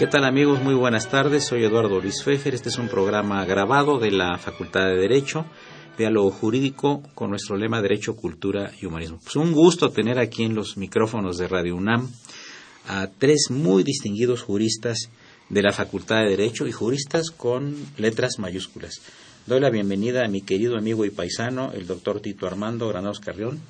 ¿Qué tal amigos? Muy buenas tardes. Soy Eduardo Luis Fejer. Este es un programa grabado de la Facultad de Derecho, diálogo jurídico con nuestro lema Derecho, Cultura y Humanismo. Pues un gusto tener aquí en los micrófonos de Radio UNAM a tres muy distinguidos juristas de la Facultad de Derecho y juristas con letras mayúsculas. Doy la bienvenida a mi querido amigo y paisano, el doctor Tito Armando Granados Carrión.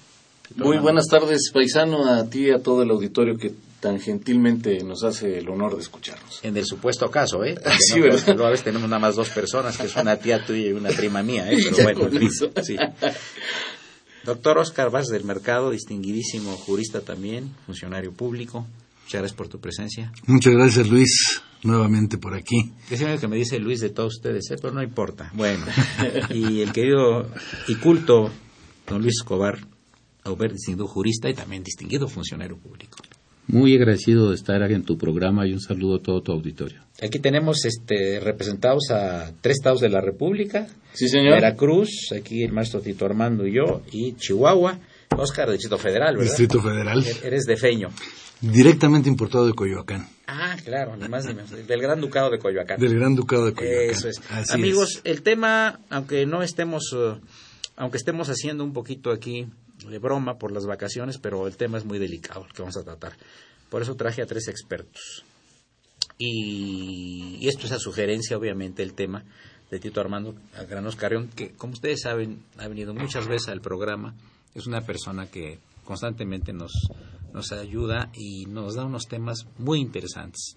Muy buenas tardes, paisano, a ti y a todo el auditorio que tan gentilmente nos hace el honor de escucharnos. En el supuesto caso, ¿eh? sí, ¿verdad? a veces tenemos nada más dos personas, que es una tía tuya y una prima mía, ¿eh? Pero bueno, sí. Doctor Oscar Vaz del Mercado, distinguidísimo jurista también, funcionario público. Muchas gracias por tu presencia. Muchas gracias, Luis, nuevamente por aquí. Es que me dice Luis de todos ustedes, ¿eh? pero no importa. Bueno, y el querido y culto don Luis Escobar, Aubert, distinguido jurista y también distinguido funcionario público. Muy agradecido de estar aquí en tu programa y un saludo a todo tu auditorio. Aquí tenemos este, representados a tres estados de la República. Sí, señor. Veracruz, aquí el maestro Tito Armando y yo, y Chihuahua. Oscar, Distrito Federal, ¿verdad? Distrito Federal. E-, eres de Feño. Directamente importado de Coyoacán. Ah, claro, ni más ni menos. Del Gran Ducado de Coyoacán. Del Gran Ducado de Coyoacán. Eso es. Amigos, el tema, aunque no estemos, uh, aunque estemos haciendo un poquito aquí de broma por las vacaciones, pero el tema es muy delicado el que vamos a tratar. Por eso traje a tres expertos. Y, esto es a sugerencia, obviamente, el tema de Tito Armando Granos Carrión, que, como ustedes saben, ha venido muchas veces al programa. Es una persona que constantemente nos, nos ayuda y nos da unos temas muy interesantes.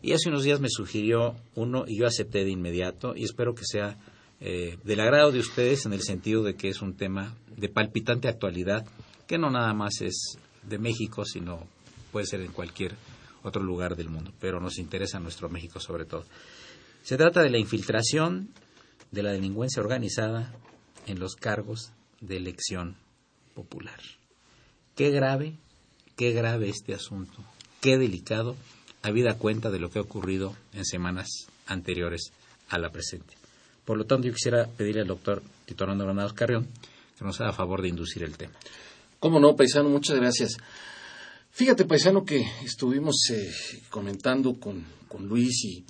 Y hace unos días me sugirió uno y yo acepté de inmediato y espero que sea eh, del agrado de ustedes en el sentido de que es un tema de palpitante actualidad, que no nada más es de México, sino puede ser en cualquier otro lugar del mundo, pero nos interesa nuestro México sobre todo. Se trata de la infiltración de la delincuencia organizada en los cargos de elección popular. Qué grave, qué grave este asunto, qué delicado, habida cuenta de lo que ha ocurrido en semanas anteriores a la presente. Por lo tanto, yo quisiera pedirle al doctor Tito Hernando Granados Carrión que nos haga favor de inducir el tema. Cómo no, paisano, muchas gracias. Fíjate, paisano, que estuvimos eh, comentando con, con, Luis y,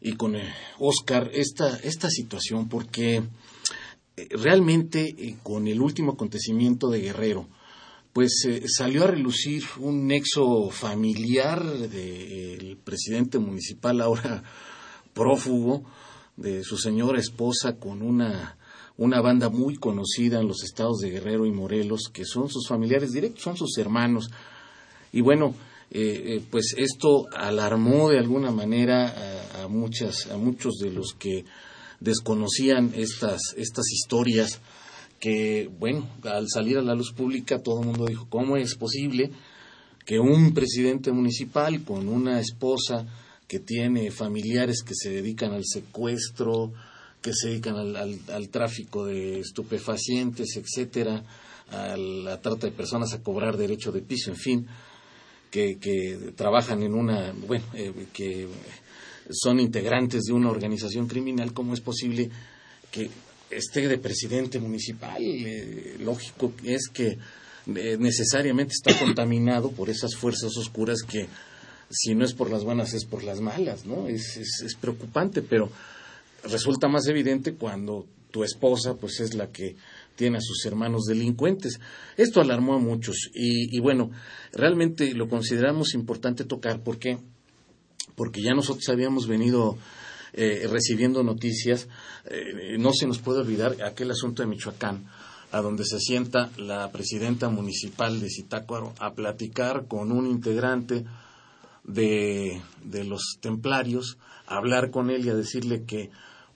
y con eh, Oscar esta, esta situación, porque eh, realmente con el último acontecimiento de Guerrero, pues salió a relucir un nexo familiar del presidente municipal, ahora prófugo, de su señora esposa con una, una banda muy conocida en los estados de Guerrero y Morelos, que son sus familiares directos, son sus hermanos. Y bueno, eh, eh, pues esto alarmó de alguna manera a, a, muchas, a muchos de los que desconocían estas, estas historias que, bueno, al salir a la luz pública todo el mundo dijo, ¿cómo es posible que un presidente municipal con una esposa que tiene familiares que se dedican al secuestro, que se dedican al, al, tráfico de estupefacientes, etcétera, a la trata de personas a cobrar derecho de piso, en fin, que, que trabajan en una, bueno, eh, que son integrantes de una organización criminal, ¿cómo es posible que esté de presidente municipal? Eh, lógico es que eh, necesariamente está contaminado por esas fuerzas oscuras que si no es por las buenas es por las malas, ¿no? Es, es, preocupante, pero resulta más evidente cuando tu esposa pues es la que tiene a sus hermanos delincuentes. Esto alarmó a muchos y, bueno, realmente lo consideramos importante tocar porque porque ya nosotros habíamos venido eh, recibiendo noticias, eh, no se nos puede olvidar aquel asunto de Michoacán, a donde se sienta la presidenta municipal de Zitácuaro a platicar con un integrante de, de los templarios, a hablar con él y a decirle que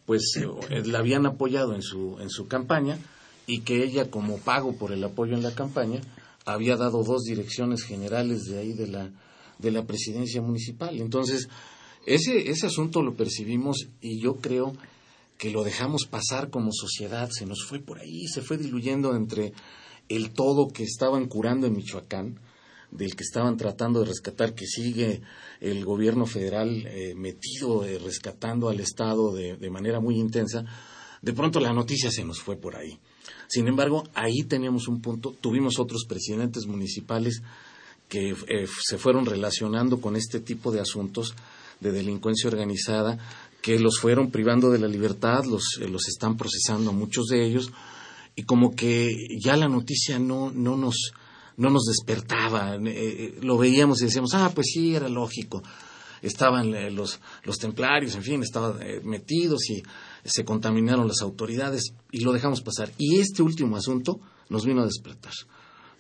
pues eh, la habían apoyado en su, en su campaña y que ella como pago por el apoyo en la campaña había dado dos direcciones generales de ahí de la, de la presidencia municipal. Entonces, ese, ese asunto lo percibimos y yo creo que lo dejamos pasar como sociedad, se nos fue por ahí, se fue diluyendo entre el todo que estaban curando en Michoacán, del que estaban tratando de rescatar, que sigue el gobierno federal eh, metido eh, rescatando al Estado de, de, manera muy intensa, de pronto la noticia se nos fue por ahí. Sin embargo, ahí teníamos un punto, tuvimos otros presidentes municipales que eh, se fueron relacionando con este tipo de asuntos de delincuencia organizada, que los fueron privando de la libertad, los, los están procesando muchos de ellos, y como que ya la noticia no, no nos no nos despertaba, eh, eh, lo veíamos y decíamos, ah, pues sí, era lógico, estaban eh, los, los templarios, en fin, estaban metidos y se contaminaron las autoridades y lo dejamos pasar. Y este último asunto nos vino a despertar,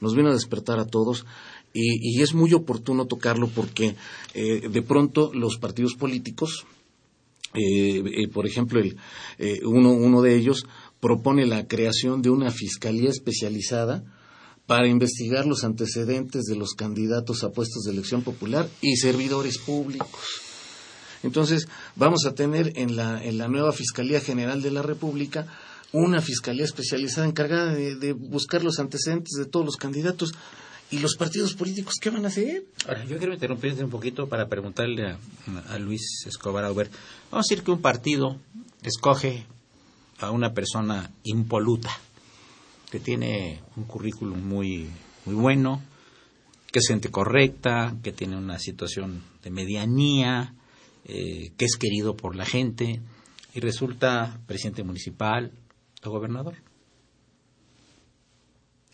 nos vino a despertar a todos y, y es muy oportuno tocarlo porque de pronto los partidos políticos, por ejemplo, el, uno, uno de ellos propone la creación de una fiscalía especializada para investigar los antecedentes de los candidatos a puestos de elección popular y servidores públicos. Entonces, vamos a tener en la, en la nueva Fiscalía General de la República una fiscalía especializada encargada de, buscar los antecedentes de todos los candidatos. ¿Y los partidos políticos qué van a hacer? Ahora, yo quiero interrumpirte un poquito para preguntarle a, Luis Escobar Auber. Vamos a decir que un partido escoge a una persona impoluta que tiene un currículum muy, muy bueno, que es gente correcta, que tiene una situación de medianía, eh, que es querido por la gente, y resulta presidente municipal o gobernador.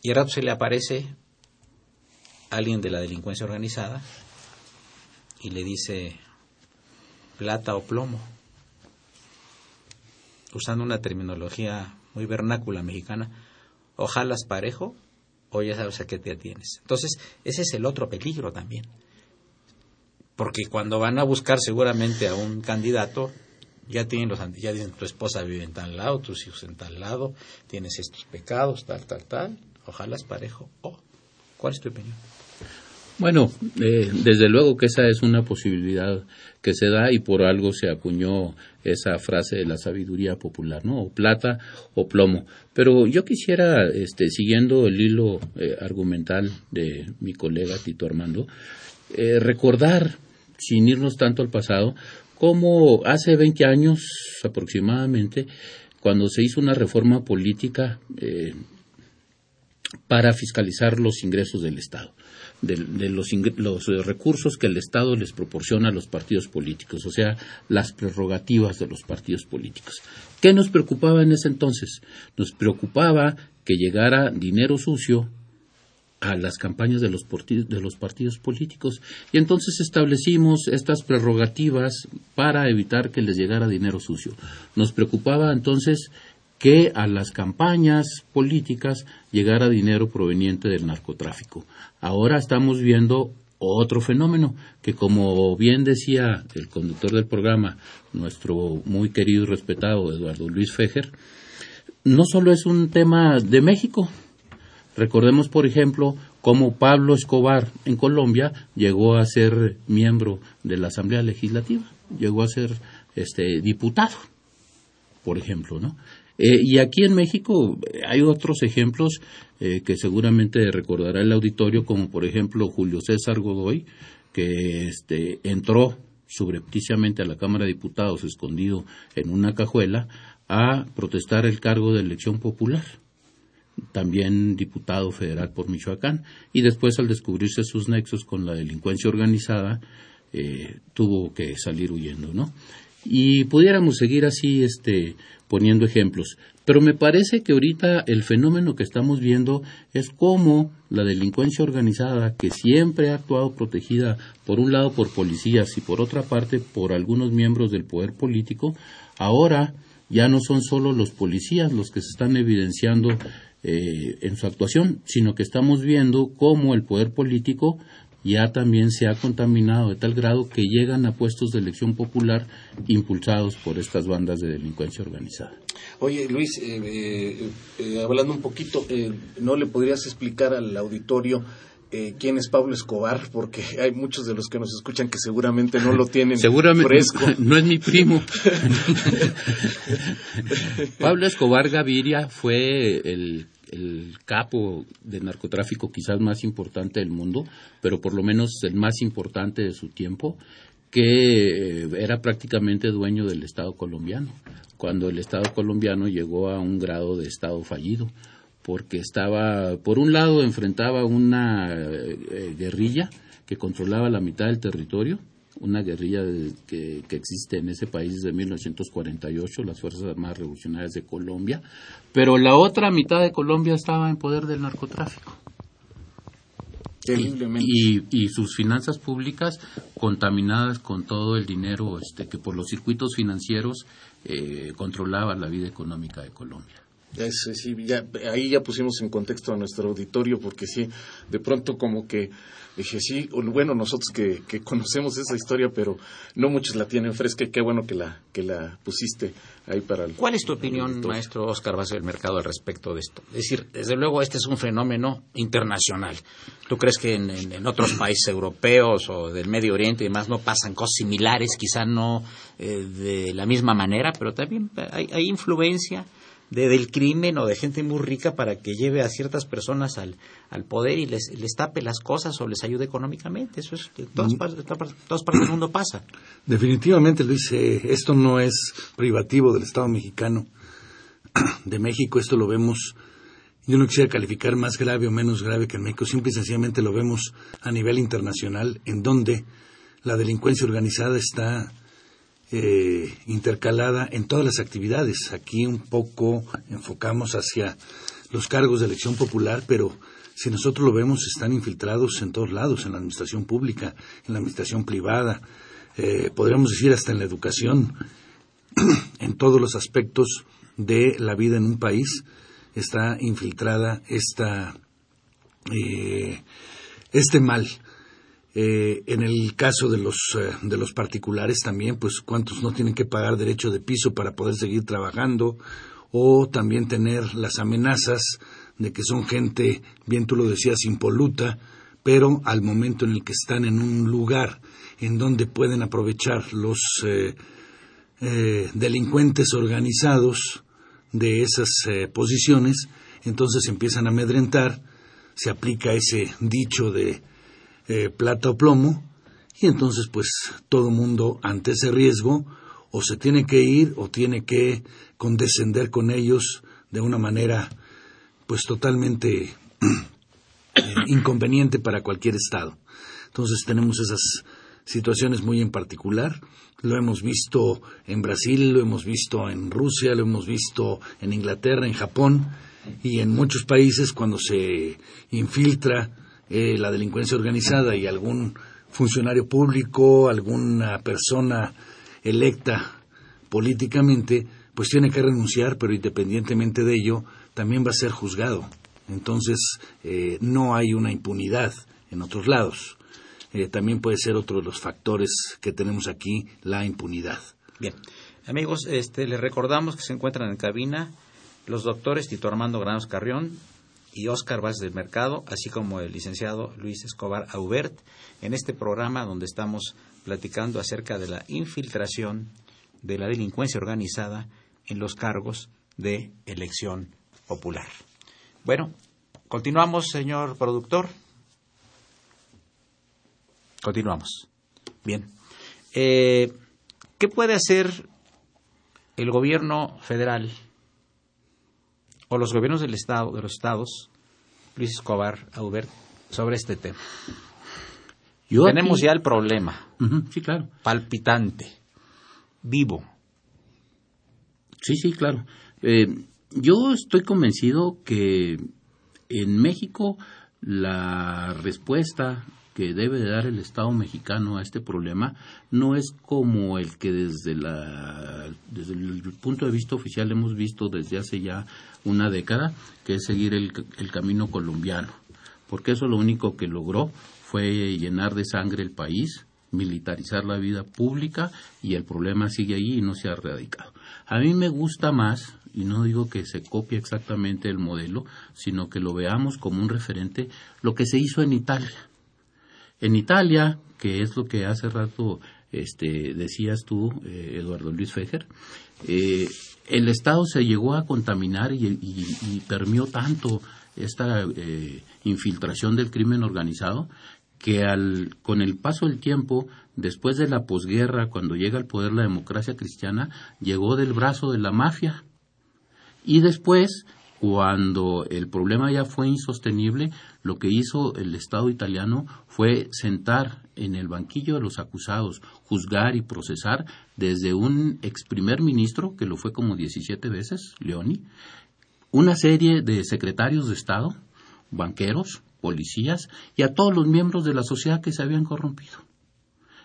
Y ahora se le aparece alguien de la delincuencia organizada y le dice plata o plomo, usando una terminología muy vernácula mexicana, o parejo o ya sabes a qué te atienes. Entonces, ese es el otro peligro también. Porque cuando van a buscar seguramente a un candidato, ya tienen los ya dicen tu esposa vive en tal lado, tus hijos en tal lado, tienes estos pecados, tal, tal, tal, ojalá es parejo. Oh, ¿Cuál es tu opinión? Bueno, eh, desde luego que esa es una posibilidad que se da y por algo se acuñó esa frase de la sabiduría popular, ¿no? O plata o plomo. Pero yo quisiera, este, siguiendo el hilo eh, argumental de mi colega Tito Armando, eh, recordar, sin irnos tanto al pasado, cómo hace 20 años aproximadamente, cuando se hizo una reforma política para fiscalizar los ingresos del Estado de, los, los, recursos que el Estado les proporciona a los partidos políticos, o sea, las prerrogativas de los partidos políticos. ¿Qué nos preocupaba en ese entonces? Nos preocupaba que llegara dinero sucio a las campañas de los, de los partidos políticos y entonces establecimos estas prerrogativas para evitar que les llegara dinero sucio. Nos preocupaba entonces que a las campañas políticas llegara dinero proveniente del narcotráfico. Ahora estamos viendo otro fenómeno que, como bien decía el conductor del programa, nuestro muy querido y respetado Eduardo Luis Fejer, no solo es un tema de México. Recordemos, por ejemplo, cómo Pablo Escobar en Colombia llegó a ser miembro de la Asamblea Legislativa, llegó a ser este diputado, por ejemplo, ¿no? Eh, y aquí en México eh, hay otros ejemplos eh, que seguramente recordará el auditorio, como por ejemplo Julio César Godoy, que este, entró subrepticiamente a la Cámara de Diputados escondido en una cajuela a protestar el cargo de elección popular también diputado federal por Michoacán, y después al descubrirse sus nexos con la delincuencia organizada, tuvo que salir huyendo, ¿no? Y pudiéramos seguir así, este, poniendo ejemplos. Pero me parece que ahorita el fenómeno que estamos viendo es cómo la delincuencia organizada, que siempre ha actuado protegida por un lado por policías y por otra parte por algunos miembros del poder político, ahora ya no son solo los policías los que se están evidenciando eh, en su actuación, sino que estamos viendo cómo el poder político ya también se ha contaminado de tal grado que llegan a puestos de elección popular impulsados por estas bandas de delincuencia organizada. Oye, Luis, eh, eh, eh, hablando un poquito, ¿no le podrías explicar al auditorio eh, quién es Pablo Escobar, porque hay muchos de los que nos escuchan que seguramente no lo tienen seguramente, fresco. No es mi primo. Pablo Escobar Gaviria fue el, el capo de narcotráfico quizás más importante del mundo, pero por lo menos el más importante de su tiempo, que eh, era prácticamente dueño del Estado colombiano, cuando el Estado colombiano llegó a un grado de Estado fallido porque estaba, por un lado, enfrentaba una eh, guerrilla que controlaba la mitad del territorio, una guerrilla que, que, existe en ese país desde 1948, las Fuerzas Armadas Revolucionarias de Colombia, pero la otra mitad de Colombia estaba en poder del narcotráfico. Y, y, sus finanzas públicas contaminadas con todo el dinero este, que por los circuitos financieros eh, controlaba la vida económica de Colombia sí, ya, ahí ya pusimos en contexto a nuestro auditorio porque sí, de pronto como que dije, sí, bueno, nosotros que, que conocemos esa historia, pero no muchos la tienen fresca y qué bueno que la, que la pusiste ahí para el, ¿Cuál es tu opinión, maestro Oscar Vázquez del Mercado al respecto de esto? Es decir, desde luego este es un fenómeno internacional. ¿Tú crees que en, otros países europeos o del Medio Oriente y demás no pasan cosas similares, quizá no eh, de la misma manera, pero también hay, hay influencia? De, del crimen o de gente muy rica para que lleve a ciertas personas al, al poder y les, les tape las cosas o les ayude económicamente. Eso es en todas, mm. partes, todas partes del mundo pasa. Definitivamente, Luis, eh, esto no es privativo del Estado mexicano. De México esto lo vemos, yo no quisiera calificar más grave o menos grave que en México, simple y sencillamente lo vemos a nivel internacional, en donde la delincuencia organizada está eh, intercalada en todas las actividades. Aquí un poco enfocamos hacia los cargos de elección popular, pero si nosotros lo vemos, están infiltrados en todos lados, en la administración pública, en la administración privada, eh, podríamos decir hasta en la educación, en todos los aspectos de la vida en un país está infiltrada esta, eh, este mal eh, en el caso de los, eh, de los particulares también, pues cuántos no tienen que pagar derecho de piso para poder seguir trabajando o también tener las amenazas de que son gente, bien tú lo decías, impoluta, pero al momento en el que están en un lugar en donde pueden aprovechar los eh, delincuentes organizados de esas posiciones, entonces empiezan a amedrentar, se aplica ese dicho de eh, plata o plomo, y entonces pues todo mundo ante ese riesgo o se tiene que ir o tiene que condescender con ellos de una manera pues totalmente eh, inconveniente para cualquier estado. Entonces tenemos esas situaciones muy en particular. Lo hemos visto en Brasil, lo hemos visto en Rusia, lo hemos visto en Inglaterra, en Japón y en muchos países cuando se infiltra eh, la delincuencia organizada y algún funcionario público, alguna persona electa políticamente, pues tiene que renunciar, pero independientemente de ello, también va a ser juzgado. Entonces, eh, no hay una impunidad en otros lados. Eh, también puede ser otro de los factores que tenemos aquí, la impunidad. Bien. Amigos, este, les recordamos que se encuentran en cabina los doctores Tito Armando Granos Carrión, y Oscar Vázquez del Mercado, así como el licenciado Luis Escobar Aubert, en este programa donde estamos platicando acerca de la infiltración de la delincuencia organizada en los cargos de elección popular. Bueno, continuamos, señor productor. Continuamos. Bien. Eh, ¿Qué puede hacer el gobierno federal o los gobiernos del estado, de los estados, Luis Escobar, Aubert, sobre este tema. Tenemos ya el problema. sí, claro. Palpitante, vivo. Sí, sí, claro. Eh, yo estoy convencido que en México la respuesta que debe dar el Estado mexicano a este problema no es como el que desde, la, desde el punto de vista oficial hemos visto desde hace ya una década, que es seguir el, el camino colombiano, porque eso lo único que logró fue llenar de sangre el país, militarizar la vida pública y el problema sigue ahí y no se ha erradicado. A mí me gusta más, y no digo que se copie exactamente el modelo, sino que lo veamos como un referente, lo que se hizo en Italia. En Italia, que es lo que hace rato este, decías tú, eh, Eduardo Luis Fejer, eh, el Estado se llegó a contaminar y, permió tanto esta eh, infiltración del crimen organizado que al, con el paso del tiempo, después de la posguerra, cuando llega al poder la democracia cristiana, llegó del brazo de la mafia. Y después, cuando el problema ya fue insostenible, lo que hizo el Estado italiano fue sentar en el banquillo de los acusados, juzgar y procesar desde un ex primer ministro, que lo fue como 17 veces, Leoni, una serie de secretarios de Estado, banqueros, policías y a todos los miembros de la sociedad que se habían corrompido.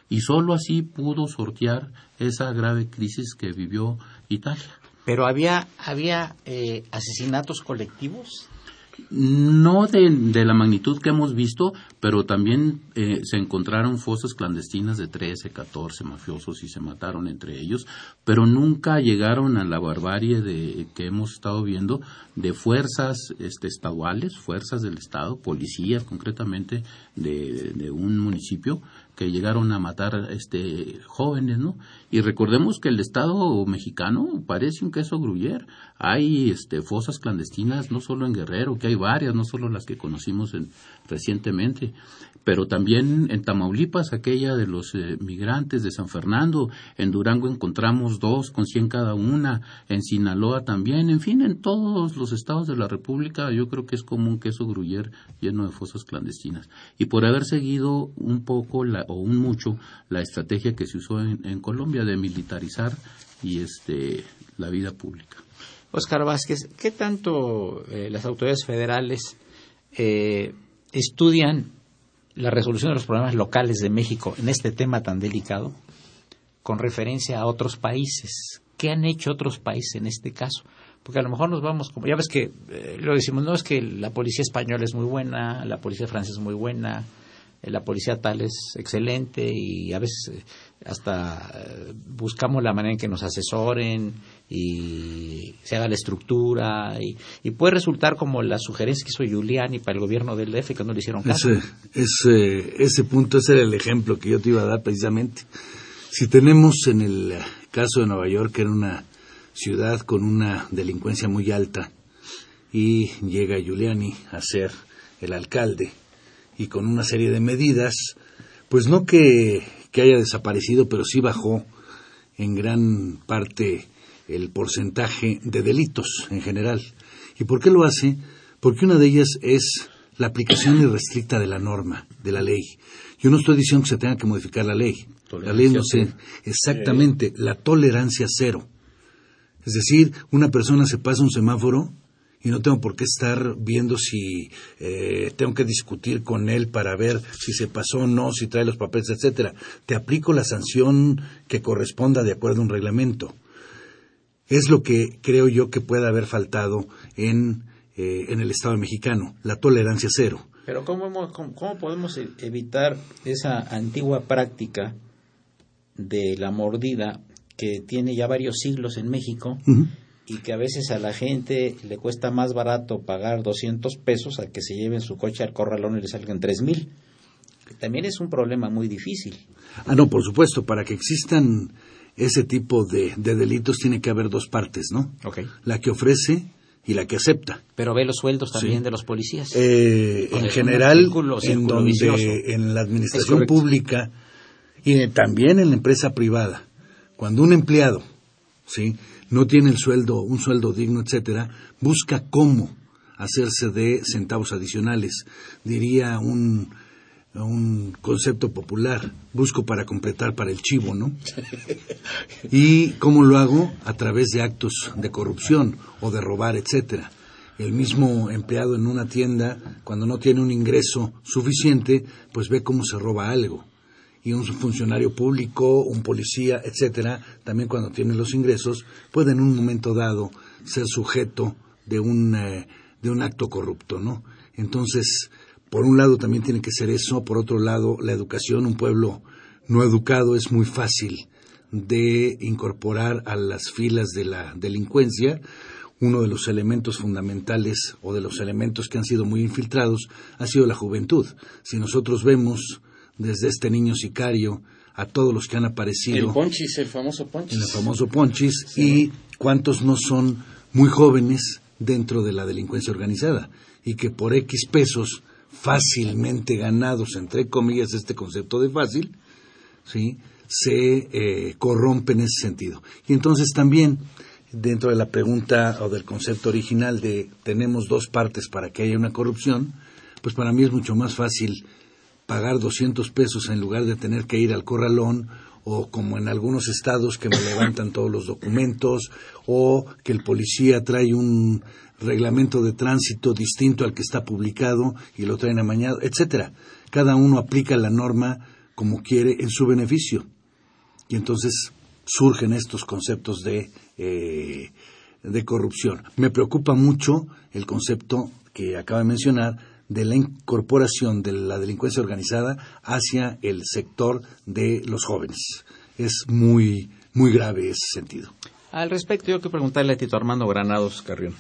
Y sólo así pudo sortear esa grave crisis que vivió Italia. Pero había, había eh, asesinatos colectivos no de, la magnitud que hemos visto, pero también eh, se encontraron fosas clandestinas de 13, 14 mafiosos y se mataron entre ellos, pero nunca llegaron a la barbarie de, que hemos estado viendo de fuerzas este, estaduales, fuerzas del Estado, policías concretamente de un municipio, que llegaron a matar este jóvenes, ¿no? Y recordemos que el Estado mexicano parece un queso gruyer. Hay este fosas clandestinas no solo en Guerrero, que hay varias, no solo las que conocimos recientemente pero también en Tamaulipas, aquella de los eh, migrantes de San Fernando, en Durango encontramos dos con cien cada una, en Sinaloa también, en fin, en todos los estados de la República yo creo que es como un queso gruyer lleno de fosas clandestinas. Y por haber seguido un poco la, o un mucho la estrategia que se usó en, Colombia de militarizar y este la vida pública. Oscar Vázquez, ¿qué tanto eh, las autoridades federales eh, estudian la resolución de los problemas locales de México en este tema tan delicado con referencia a otros países. ¿Qué han hecho otros países en este caso? Porque a lo mejor nos vamos, como ya ves que eh, lo decimos, no es que la policía española es muy buena, la policía francesa es muy buena, la policía tal es excelente y a veces eh, hasta eh, buscamos la manera en que nos asesoren y se haga la estructura y, puede resultar como la sugerencia que hizo Giuliani para el gobierno del DF que no le hicieron caso. Ese, ese, punto, ese era el ejemplo que yo te iba a dar precisamente. Si tenemos en el caso de Nueva York, que era una ciudad con una delincuencia muy alta, y llega Giuliani a ser el alcalde, y con una serie de medidas, pues no que, haya desaparecido, pero sí bajó en gran parte el porcentaje de delitos en general. ¿Y por qué lo hace? Porque una de ellas es la aplicación irrestricta de la norma, de la ley. Yo no estoy diciendo que se tenga que modificar la ley. la ley no sé exactamente la tolerancia cero. Es decir, una persona se pasa un semáforo y no tengo por qué estar viendo si eh, tengo que discutir con él para ver si se pasó o no, si trae los papeles, etcétera. Te aplico la sanción que corresponda de acuerdo a un reglamento. Es lo que creo yo que puede haber faltado en, eh, en el Estado mexicano, la tolerancia cero. Pero ¿cómo, cómo, podemos e-, evitar esa antigua práctica de la mordida que tiene ya varios siglos en México y que a veces a la gente le cuesta más barato pagar 200 pesos a que se lleven su coche al corralón y le salgan 3 mil. También es un problema muy difícil. Ah, no, por supuesto, para que existan ese tipo de, delitos tiene que haber dos partes, ¿no? Okay. La que ofrece y la que acepta. Pero ve los sueldos también de los policías. Eh, en general, en, donde, en la administración pública y también en la empresa privada, cuando un empleado, ¿sí? No tiene el sueldo, un sueldo digno, etcétera, busca cómo hacerse de centavos adicionales. Diría un, un concepto popular, busco para completar para el chivo, ¿no? ¿Y cómo lo hago? A través de actos de corrupción o de robar, etcétera. El mismo empleado en una tienda, cuando no tiene un ingreso suficiente, pues ve cómo se roba algo y un funcionario público, un policía, etcétera, también cuando tiene los ingresos, puede en un momento dado ser sujeto de un, eh, de un acto corrupto, ¿no? Entonces, por un lado también tiene que ser eso, por otro lado, la educación, un pueblo no educado es muy fácil de incorporar a las filas de la delincuencia, uno de los elementos fundamentales o de los elementos que han sido muy infiltrados ha sido la juventud. Si nosotros vemos desde este niño sicario a todos los que han aparecido. El Ponchis, el famoso Ponchis. El famoso Ponchis y cuántos no son muy jóvenes dentro de la delincuencia organizada y que por X pesos fácilmente ganados, entre comillas, este concepto de fácil, ¿sí? se eh, corrompe en ese sentido. Y entonces también, dentro de la pregunta o del concepto original de tenemos dos partes para que haya una corrupción, pues para mí es mucho más fácil pagar 200 pesos en lugar de tener que ir al corralón o como en algunos estados que me levantan todos los documentos o que el policía trae un reglamento de tránsito distinto al que está publicado y lo traen amañado, etcétera. Cada uno aplica la norma como quiere en su beneficio. Y entonces surgen estos conceptos de, eh, de corrupción. Me preocupa mucho el concepto que acaba de mencionar de la incorporación de la delincuencia organizada hacia el sector de los jóvenes. Es muy, muy grave ese sentido. Al respecto, yo quiero preguntarle a Tito Armando Granados Carrión.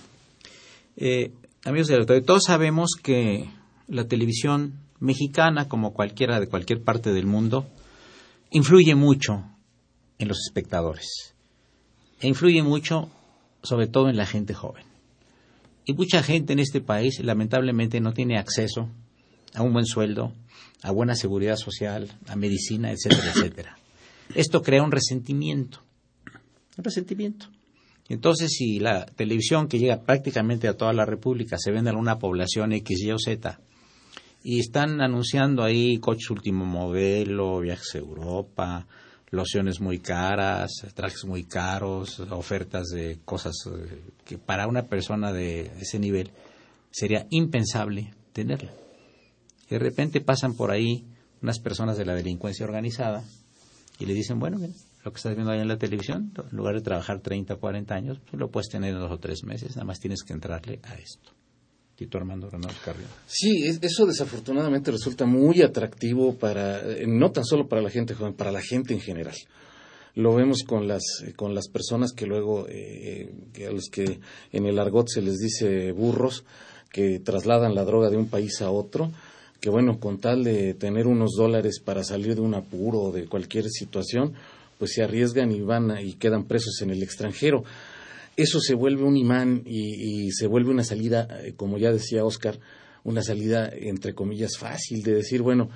Eh, amigos del todos sabemos que la televisión mexicana, como cualquiera de cualquier parte del mundo, influye mucho en los espectadores. E influye mucho, sobre todo, en la gente joven. Y mucha gente en este país, lamentablemente, no tiene acceso a un buen sueldo, a buena seguridad social, a medicina, etcétera, etcétera. Esto crea un resentimiento. Un resentimiento. Entonces, si la televisión que llega prácticamente a toda la República se vende a una población X, Y o Z, y están anunciando ahí coches último modelo, viajes a Europa, lociones muy caras, trajes muy caros, ofertas de cosas eh, que para una persona de ese nivel sería impensable tenerla. De repente pasan por ahí unas personas de la delincuencia organizada y le dicen, bueno, lo que estás viendo ahí en la televisión, en lugar de trabajar 30 o 40 años, pues lo puedes tener en dos o tres meses, nada más tienes que entrarle a esto. Armando. Sí, eso desafortunadamente resulta muy atractivo para, eh, no tan solo para la gente joven, para la gente en general. Lo vemos con las, con las personas que luego, eh, a los que en el argot se les dice burros, que trasladan la droga de un país a otro, que bueno, con tal de tener unos dólares para salir de un apuro o de cualquier situación, pues se arriesgan y van y quedan presos en el extranjero eso se vuelve un imán y, se vuelve una salida, eh, como ya decía Oscar, una salida entre comillas fácil de decir, bueno,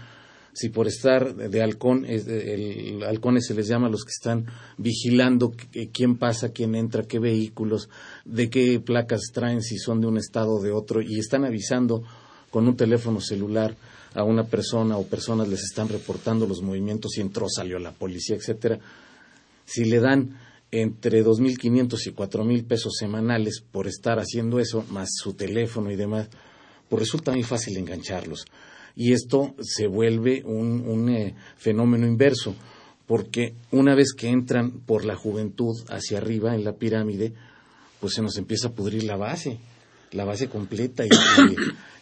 si por estar de halcón, el halcones se les llama a los que están vigilando quién pasa, quién entra, qué vehículos, de qué placas traen, si son de un estado o de otro, y están avisando con un teléfono celular a una persona o personas les están reportando los movimientos y entró, salió la policía, etcétera. Si le dan entre 2.500 y 4.000 pesos semanales por estar haciendo eso, más su teléfono y demás, pues resulta muy fácil engancharlos. Y esto se vuelve un, eh, fenómeno inverso, porque una vez que entran por la juventud hacia arriba en la pirámide, pues se nos empieza a pudrir la base, la base completa,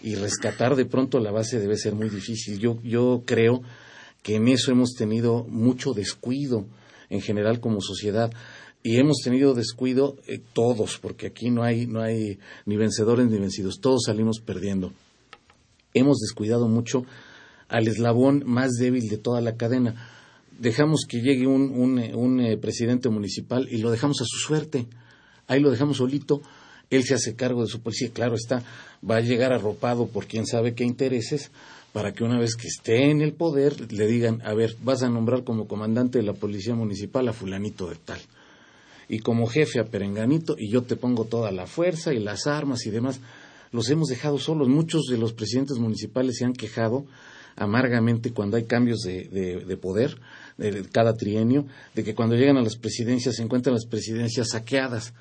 y, rescatar de pronto la base debe ser muy difícil. Yo, yo creo que en eso hemos tenido mucho descuido en general como sociedad y hemos tenido descuido eh, todos, porque aquí no hay, no hay ni vencedores ni vencidos, todos salimos perdiendo. Hemos descuidado mucho al eslabón más débil de toda la cadena. Dejamos que llegue un, un, un eh, presidente municipal y lo dejamos a su suerte. Ahí lo dejamos solito. Él se hace cargo de su policía. Claro está, va a llegar arropado por quién sabe qué intereses para que una vez que esté en el poder le digan, a ver, vas a nombrar como comandante de la policía municipal a fulanito de tal y como jefe a Perenganito y yo te pongo toda la fuerza y las armas y demás. Los hemos dejado solos. Muchos de los presidentes municipales se han quejado amargamente cuando hay cambios de, de, poder de cada trienio, de que cuando llegan a las presidencias se encuentran las presidencias saqueadas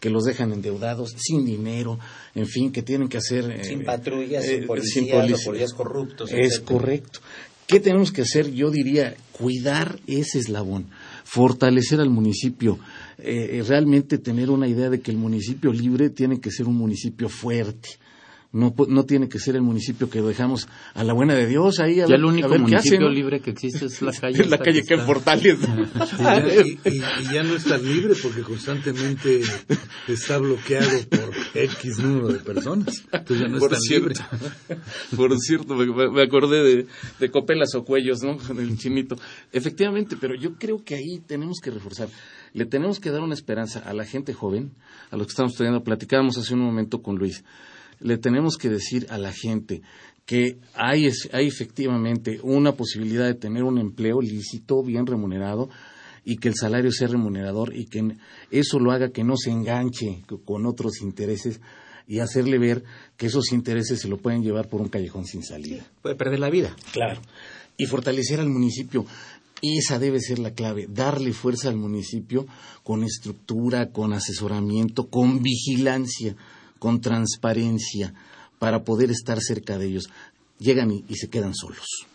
que los dejan endeudados, sin dinero, en fin, que tienen que hacer... Eh, sin patrullas, sin, eh, policías, policías corruptos. Es correcto. ¿Qué tenemos que hacer? Yo diría, cuidar ese eslabón, fortalecer al municipio, eh, realmente tener una idea de que el municipio libre tiene que ser un municipio fuerte, No, pu- no tiene que ser el municipio que dejamos a la buena de Dios ahí a Ya ver, el a único ver qué hace, municipio ¿no? libre que existe es la calle. Es la esta calle que en está- Portales. Y ya, y- y- y ya no estás libre porque constantemente está bloqueado por X número de personas. Entonces ya no Por estás cierto, libre. por cierto, me, me acordé de, de Copelas o Cuellos, ¿no? Con el chinito. Efectivamente, pero yo creo que ahí tenemos que reforzar. Le tenemos que dar una esperanza a la gente joven, a los que estamos estudiando. Platicábamos hace un momento con Luis. Le tenemos que decir a la gente que hay, es- hay efectivamente una posibilidad de tener un empleo lícito, bien remunerado, y que el salario sea remunerador y que eso lo haga que no se enganche co- con otros intereses y hacerle ver que esos intereses se lo pueden llevar por un callejón sin salida. Puede perder la vida. Claro. Y fortalecer al municipio. Esa debe ser la clave, darle fuerza al municipio con estructura, con asesoramiento, con vigilancia, con transparencia, para poder estar cerca de ellos. Llegan y, y se quedan solos.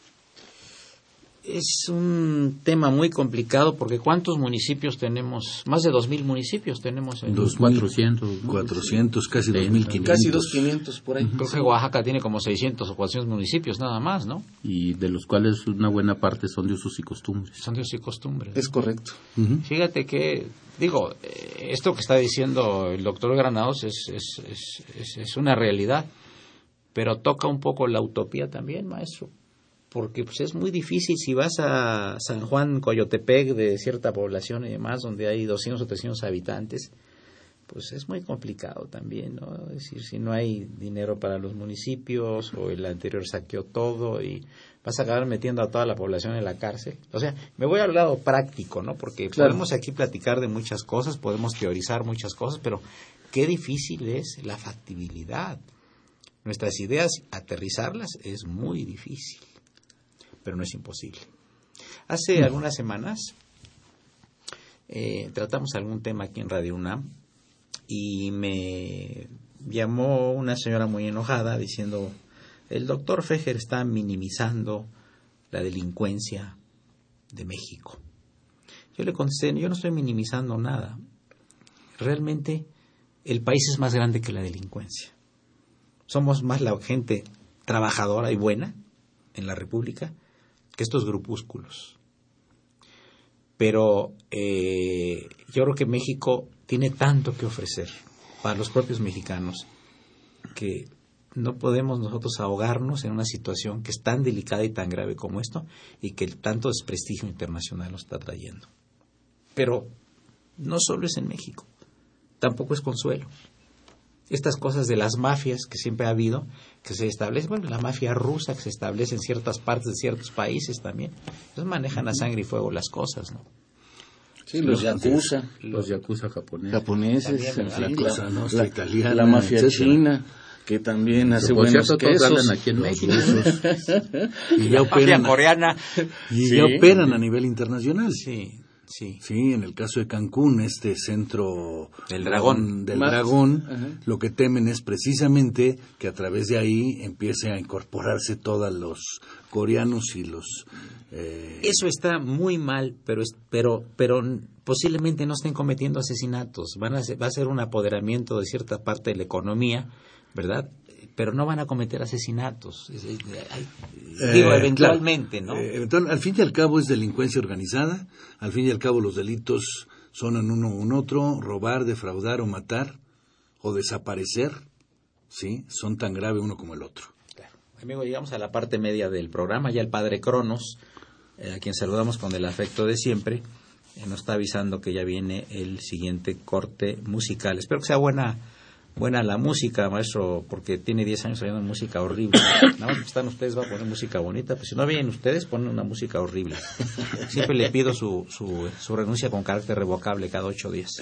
Es un tema muy complicado porque ¿cuántos municipios tenemos? Más de 2.000 municipios tenemos. En, Dos 400, ¿no? 400, casi Sí, 2.500. Casi dos quinientos por ahí. Creo que Oaxaca tiene como 600 o 400 municipios nada más, ¿no? Y de los cuales una buena parte son de usos y costumbres. Son dios y costumbres. Es correcto. Fíjate que, digo, esto que está diciendo el doctor Granados es, es, es, es- es una realidad, pero toca un poco la utopía también, maestro. Porque pues, es muy difícil si vas a San Juan Coyotepec de cierta población y demás, donde hay 200 o 300 habitantes, pues es muy complicado también, ¿no? Es decir, si no hay dinero para los municipios o el anterior saqueó todo y vas a acabar metiendo a toda la población en la cárcel. O sea, me voy al lado práctico, ¿no? Porque Claro. podemos aquí platicar de muchas cosas, podemos teorizar muchas cosas, pero qué difícil es la factibilidad. Nuestras ideas, aterrizarlas es muy difícil, pero no es imposible. Hace algunas semanas eh, tratamos algún tema aquí en Radio UNAM y me llamó una señora muy enojada diciendo, el doctor Fejer está minimizando la delincuencia de México. Yo le contesté, yo no estoy minimizando nada. Realmente el país es más grande que la delincuencia. Somos más la gente trabajadora y buena en la República que estos grupúsculos. Pero eh, yo creo que México tiene tanto que ofrecer para los propios mexicanos que no podemos nosotros ahogarnos en una situación que es tan delicada y tan grave como esto y que tanto desprestigio internacional nos está trayendo. Pero no solo es en México, tampoco es consuelo. Estas cosas de las mafias que siempre ha habido, que se establecen, bueno, la mafia rusa que se establece en ciertas partes de ciertos países también, ellos manejan a sangre y fuego las cosas, ¿no? Sí, los yakuza, Los yakuza japoneses. La cosa la, nostra la- italiana, la mafia etcétera. china, que también hace Por buenos cierto, quesos. aquí en Los México. rusos. Y ya La mafia operan, coreana. y Sí. ya operan a nivel internacional. Sí, sí. Sí, en el caso de Cancún, este centro Del dragón. del dragón, Ajá. lo que temen es precisamente que a través de ahí empiece a incorporarse todos los coreanos y los eh, Eso está muy mal, pero es- pero pero posiblemente no estén cometiendo asesinatos. Van a ser- va a ser un apoderamiento de cierta parte de la economía, ¿verdad? Pero no van a cometer asesinatos. Es- es- hay- digo, Eh, eventualmente, claro. ¿no? Eh, eventual- al fin y al cabo es delincuencia organizada, al fin y al cabo los delitos son en uno o en otro, robar, defraudar o matar o desaparecer, ¿sí? Son tan grave uno como el otro. Claro. Amigo, llegamos a la parte media del programa. Ya el padre Cronos, eh, a quien saludamos con el afecto de siempre, eh, nos está avisando que ya viene el siguiente corte musical. Espero que sea buena buena la música, maestro, porque tiene 10 años oyendo música horrible. Nada más que están ustedes, va a poner música bonita. Pues si no vienen ustedes, ponen una música horrible. Siempre le pido su, su, su renuncia con carácter revocable cada ocho días.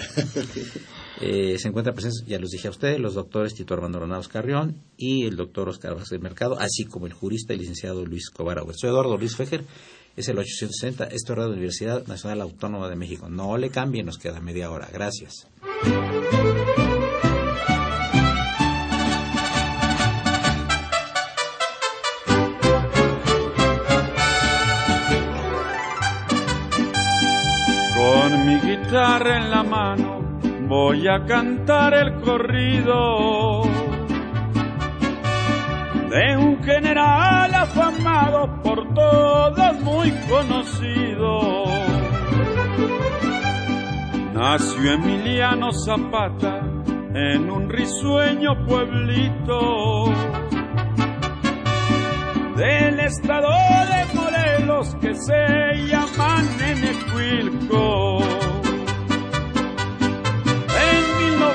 Eh, se encuentran presentes, ya los dije a ustedes, los doctores Tito Armando Granados Carrión y el doctor Oscar Vázquez Mercado, así como el jurista y licenciado Luis Cobar Soy Eduardo Luis Fejer, es el 860, esto es Radio Universidad Nacional Autónoma de México. No le cambien, nos queda media hora. Gracias. En la mano voy a cantar el corrido un general afamado por todos muy conocido. Nació Emiliano Zapata en un risueño pueblito del estado de Morelos que se llama Nenecuilco.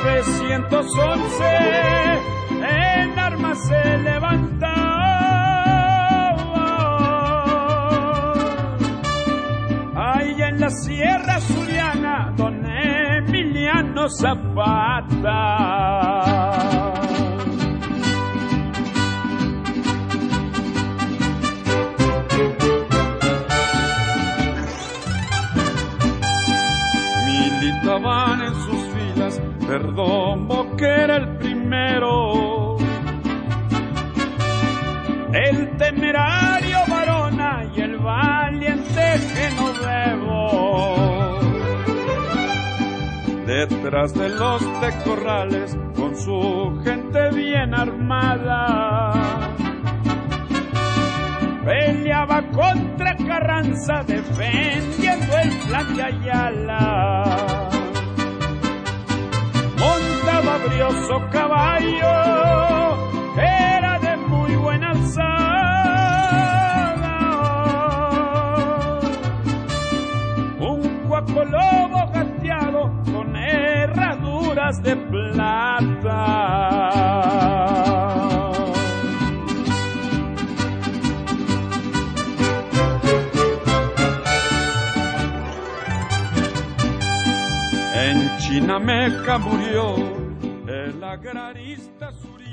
1911 en armas se levantaba. Ahí en la Sierra Zuliana, don Emiliano Zapata. Perdón, que era el primero. El temerario varona y el valiente Genovevo. Detrás de los tecorrales, con su gente bien armada, peleaba contra Carranza defendiendo el plan de Ayala. Caballo, era de muy buena alzada. Un cuaco lobo gateado con herraduras de plata. En Chinameca murió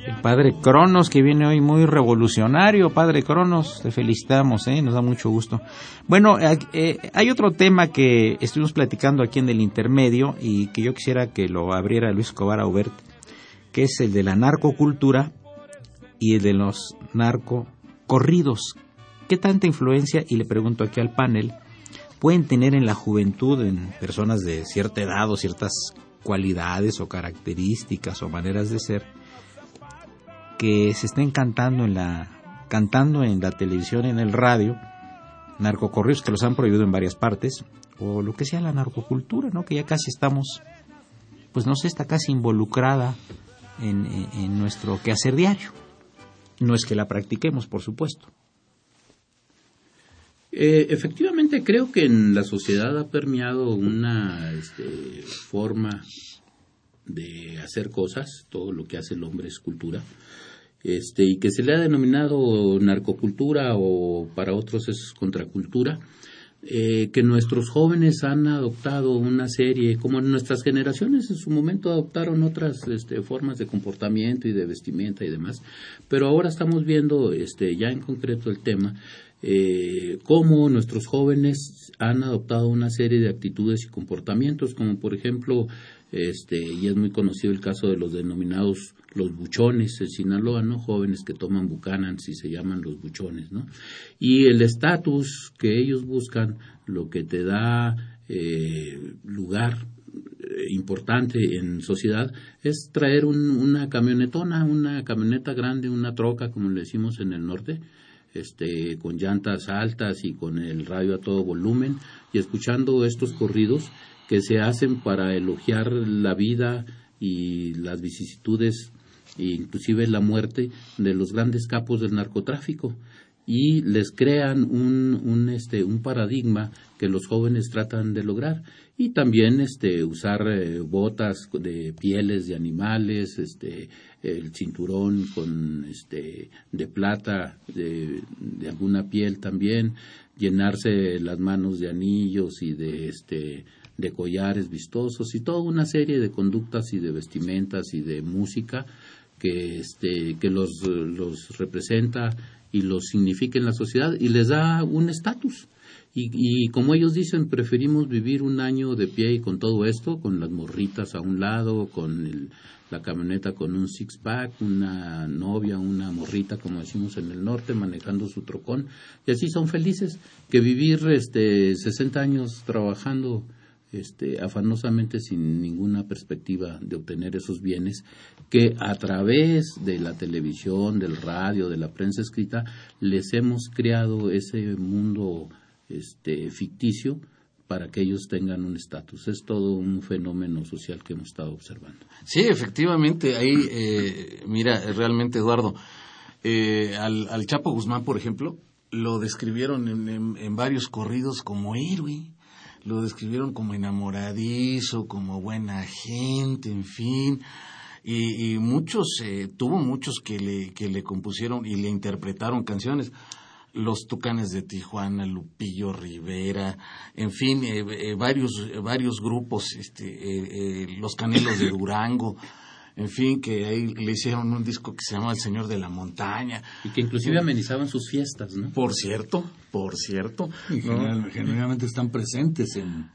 El padre Cronos, que viene hoy muy revolucionario. Padre Cronos, te felicitamos, ¿eh? nos da mucho gusto. Bueno, eh, eh, hay otro tema que estuvimos platicando aquí en el intermedio y que yo quisiera que lo abriera Luis Escobar Aubert, que es el de la narcocultura y el de los narcocorridos. ¿Qué tanta influencia, y le pregunto aquí al panel, pueden tener en la juventud, en personas de cierta edad o ciertas cualidades o características o maneras de ser, que se estén cantando en la, cantando en la televisión, en el radio, narcocorridos que los han prohibido en varias partes, o lo que sea la narcocultura, ¿no? Que ya casi estamos, pues no sé, está casi involucrada en, en- en nuestro quehacer diario. No es que la practiquemos, por supuesto. Eh, efectivamente, creo que en la sociedad ha permeado una este, forma de hacer cosas, todo lo que hace el hombre es cultura, este, y que se le ha denominado narcocultura o para otros es contracultura, eh, que nuestros jóvenes han adoptado una serie, como nuestras generaciones en su momento adoptaron otras este, formas de comportamiento y de vestimenta y demás, pero ahora estamos viendo este, ya en concreto el tema, eh, cómo nuestros jóvenes han adoptado una serie de actitudes y comportamientos, como por ejemplo, este, y es muy conocido el caso de los denominados los buchones en Sinaloa, ¿no? Jóvenes que toman Buchanan, si se llaman los buchones, ¿no? Y el estatus que ellos buscan, lo que te da eh, lugar eh, importante en sociedad es traer un- una camionetona, una camioneta grande, una troca, como le decimos en el norte, este, con llantas altas y con el radio a todo volumen, y escuchando estos corridos que se hacen para elogiar la vida y las vicisitudes e inclusive la muerte de los grandes capos del narcotráfico. Y les crean un, un, este, un paradigma que los jóvenes tratan de lograr. Y también este, usar eh, botas de pieles de animales, este, el cinturón con este, de plata de, de alguna piel también, llenarse las manos de anillos y de este, de collares vistosos y toda una serie de conductas y de vestimentas y de música que este que los, los representa y los significa en la sociedad y les da un estatus. Y, y como ellos dicen preferimos vivir un año de pie y con todo esto con las morritas a un lado con el- la camioneta con un six pack una novia una morrita como decimos en el norte manejando su trocón. Y así son felices que vivir este 60 años trabajando este, afanosamente sin ninguna perspectiva de obtener esos bienes que a través de la televisión, del radio, de la prensa escrita, les hemos creado ese mundo este, ficticio para que ellos tengan un estatus. Es todo un fenómeno social que hemos estado observando. Sí, efectivamente, ahí, eh, mira, realmente Eduardo, eh, al, al, Chapo Guzmán, por ejemplo, lo describieron en, en, varios corridos como héroe, lo describieron como enamoradizo, como buena gente, en fin. Y, y muchos, eh, tuvo muchos que le, que le compusieron y le interpretaron canciones los Tucanes de Tijuana, Lupillo Rivera, en fin, eh, eh, varios, varios grupos, este, eh, los Canelos de Durango, en fin, que ahí le hicieron un disco que se llama El Señor de la Montaña. Y que inclusive amenizaban sus fiestas, ¿no? Por cierto, por cierto. generalmente están presentes en,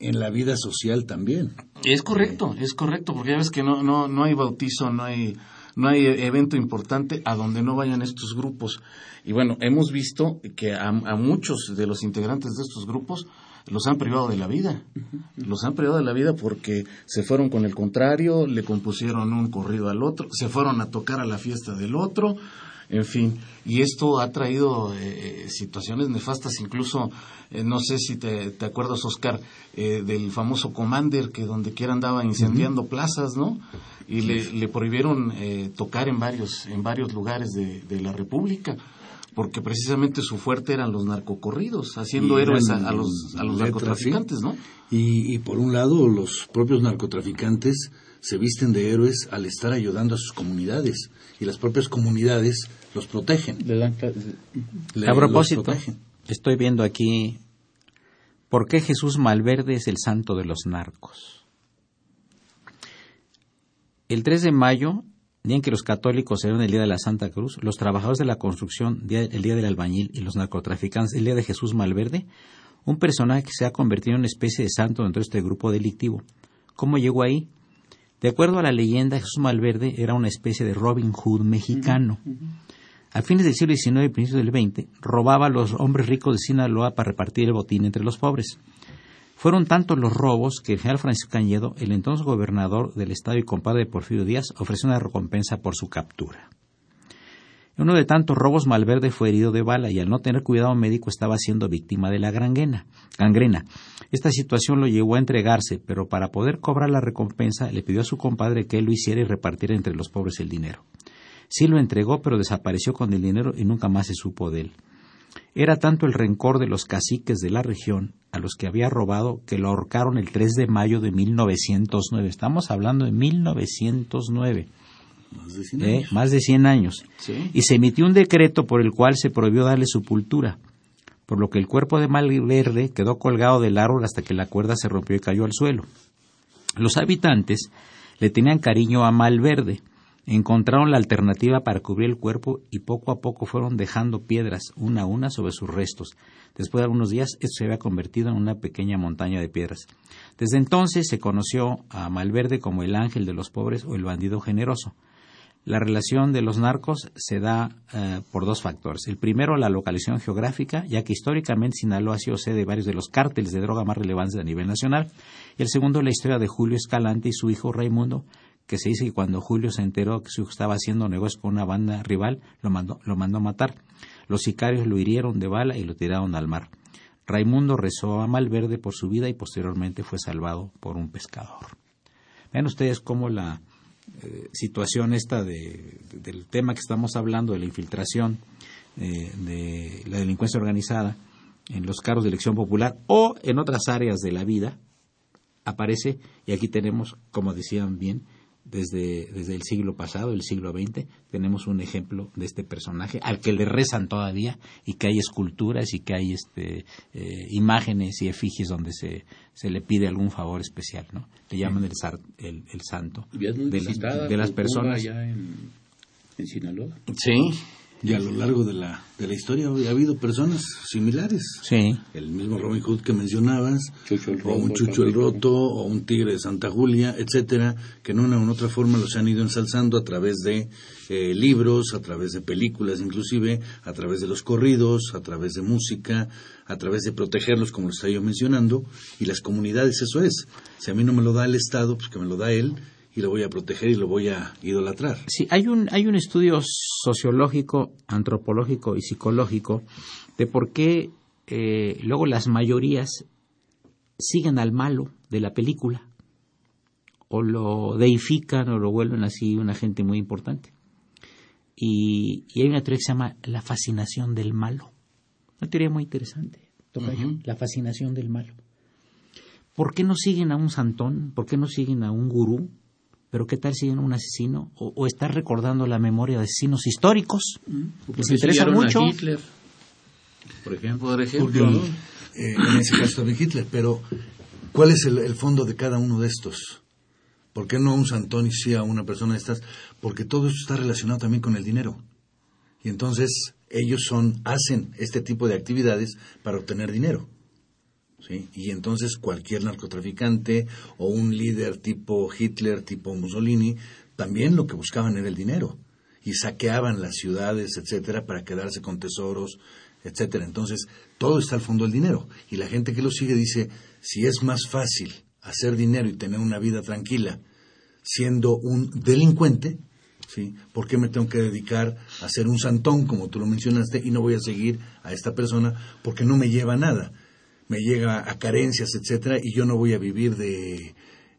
en la vida social también. Es correcto, es correcto, porque ya ves que no, no, no hay bautizo, no hay, no hay evento importante a donde no vayan estos grupos. Y bueno, hemos visto que a, muchos de los integrantes de estos grupos los han privado de la vida. Los han privado de la vida porque se fueron con el contrario, le compusieron un corrido al otro, se fueron a tocar a la fiesta del otro, en fin. Y esto ha traído eh, situaciones nefastas, incluso, eh, no sé si te, acuerdas, Oscar, eh, del famoso Commander que donde quiera andaba incendiando plazas, ¿no? Y le, prohibieron tocar en varios, en varios lugares de la República porque precisamente su fuerte eran los narcocorridos, haciendo héroes a, los, a los narcotraficantes, ¿no? Y, y, por un lado, los propios narcotraficantes se visten de héroes al estar ayudando a sus comunidades, y las propias comunidades los protegen. a propósito, estoy viendo aquí, ¿por qué Jesús Malverde es el santo de los narcos? El 3 de mayo día en que los católicos celebran el Día de la Santa Cruz, los trabajadores de la construcción, el Día del Albañil y los narcotraficantes, el Día de Jesús Malverde, un personaje que se ha convertido en una especie de santo dentro de este grupo delictivo. ¿Cómo llegó ahí? De acuerdo a la leyenda, Jesús Malverde era una especie de Robin Hood mexicano. A fines del siglo XIX y principios del XX, robaba a los hombres ricos de Sinaloa para repartir el botín entre los pobres. Fueron tantos los robos que el general Francisco Cañedo, el entonces gobernador del estado y compadre de Porfirio Díaz, ofreció una recompensa por su captura. En uno de tantos robos, Malverde fue herido de bala y al no tener cuidado médico estaba siendo víctima de la gangrena. Esta situación lo llevó a entregarse, pero para poder cobrar la recompensa le pidió a su compadre que él lo hiciera y repartiera entre los pobres el dinero. Sí lo entregó, pero desapareció con el dinero y nunca más se supo de él. Era tanto el rencor de los caciques de la región a los que había robado que lo ahorcaron el 3 de mayo de 1909. Estamos hablando de 1909. Más de 100 ¿Eh? años. Más de 100 años. Y se emitió un decreto por el cual se prohibió darle sepultura, por lo que el cuerpo de Malverde quedó colgado del árbol hasta que la cuerda se rompió y cayó al suelo. Los habitantes le tenían cariño a Malverde, Encontraron la alternativa para cubrir el cuerpo y poco a poco fueron dejando piedras una a una sobre sus restos. Después de algunos días, esto se había convertido en una pequeña montaña de piedras. Desde entonces se conoció a Malverde como el ángel de los pobres o el bandido generoso. La relación de los narcos se da eh, por dos factores. El primero, la localización geográfica, ya que históricamente Sinaloa ha sido sede de varios de los cárteles de droga más relevantes a nivel nacional. Y el segundo, la historia de Julio Escalante y su hijo Raimundo, que se dice que cuando Julio se enteró que su estaba haciendo negocios con una banda rival, lo mandó, lo mandó a matar. Los sicarios lo hirieron de bala y lo tiraron al mar. Raimundo rezó a Malverde por su vida y posteriormente fue salvado por un pescador. Vean ustedes cómo la eh, situación esta de, del tema que estamos hablando, de la infiltración eh, de la delincuencia organizada en los cargos de elección popular o en otras áreas de la vida, aparece, y aquí tenemos, como decían bien, desde, desde el siglo pasado, el siglo XX, tenemos un ejemplo de este personaje al que le rezan todavía y que hay esculturas y que hay este, eh, imágenes y efigies donde se, se le pide algún favor especial, ¿no? Le llaman el, el, el santo de, las, de las personas. en, Sinaloa. Sí, Y a lo largo de la, de la historia ha habido personas similares. Sí. El mismo Robin Hood que mencionabas, Chucho el o un Chucho el. Roto, o un Tigre de Santa Julia, etcétera, que en una u otra forma los han ido ensalzando a través de eh, libros, a través de películas inclusive, a través de los corridos, a través de música, a través de protegerlos, como lo estaba yo mencionando, y las comunidades, eso es. Si a mí no me lo da el Estado, pues que me lo da él, y lo voy a proteger y lo voy a idolatrar. Sí, hay un, hay un estudio sociológico, antropológico y psicológico de por qué eh, luego las mayorías siguen al malo de la película o lo deifican o lo vuelven así una gente muy importante. Y, y hay una teoría que se llama la fascinación del malo. Una teoría muy interesante, tocayo, la fascinación del malo. ¿Por qué no siguen a un santón? ¿Por qué no siguen a un gurú? Pero ¿qué tal a un asesino? ¿O, o están recordando la memoria de asesinos históricos? Les interesa a mucho. Hitler, por ejemplo. Por eh, en ese caso también Hitler, pero ¿cuál es el, el fondo de cada uno de estos? ¿Por qué no a un santón y sí a una persona de estas? Porque todo esto está relacionado también con el dinero. Y entonces ellos son, hacen este tipo de actividades para obtener dinero. ¿Sí? Y entonces cualquier narcotraficante o un líder tipo Hitler, tipo Mussolini, también lo que buscaban era el dinero. Y saqueaban las ciudades, etcétera, para quedarse con tesoros, etcétera. Entonces, todo está al fondo del dinero. Y la gente que lo sigue dice, si es más fácil hacer dinero y tener una vida tranquila siendo un delincuente, ¿sí? ¿Por qué me tengo que dedicar a ser un santón, como tú lo mencionaste, y no voy a seguir a esta persona porque no me lleva nada? Me llega a carencias, etcétera, y yo no voy a vivir de,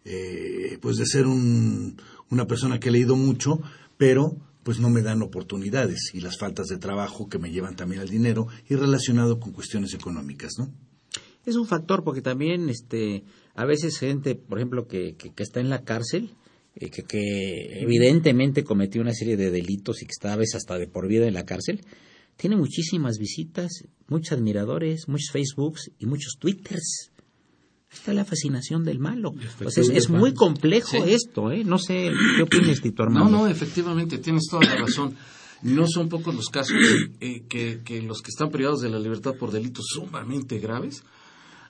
eh, pues de ser un, una persona que ha leído mucho, pero pues no me dan oportunidades y las faltas de trabajo que me llevan también al dinero y relacionado con cuestiones económicas, ¿no? Es un factor porque también este a veces gente, por ejemplo, que, que, que está en la cárcel, eh, que, que evidentemente cometió una serie de delitos y que está a veces hasta de por vida en la cárcel, tiene muchísimas visitas, muchos admiradores, muchos Facebooks y muchos Twitters. Está la fascinación del malo. O sea, es, es muy complejo esto, ¿eh? No sé, ¿qué opinas, Tito No, Armando? no, efectivamente, tienes toda la razón. No son pocos los casos eh, que, que los que están privados de la libertad por delitos sumamente graves,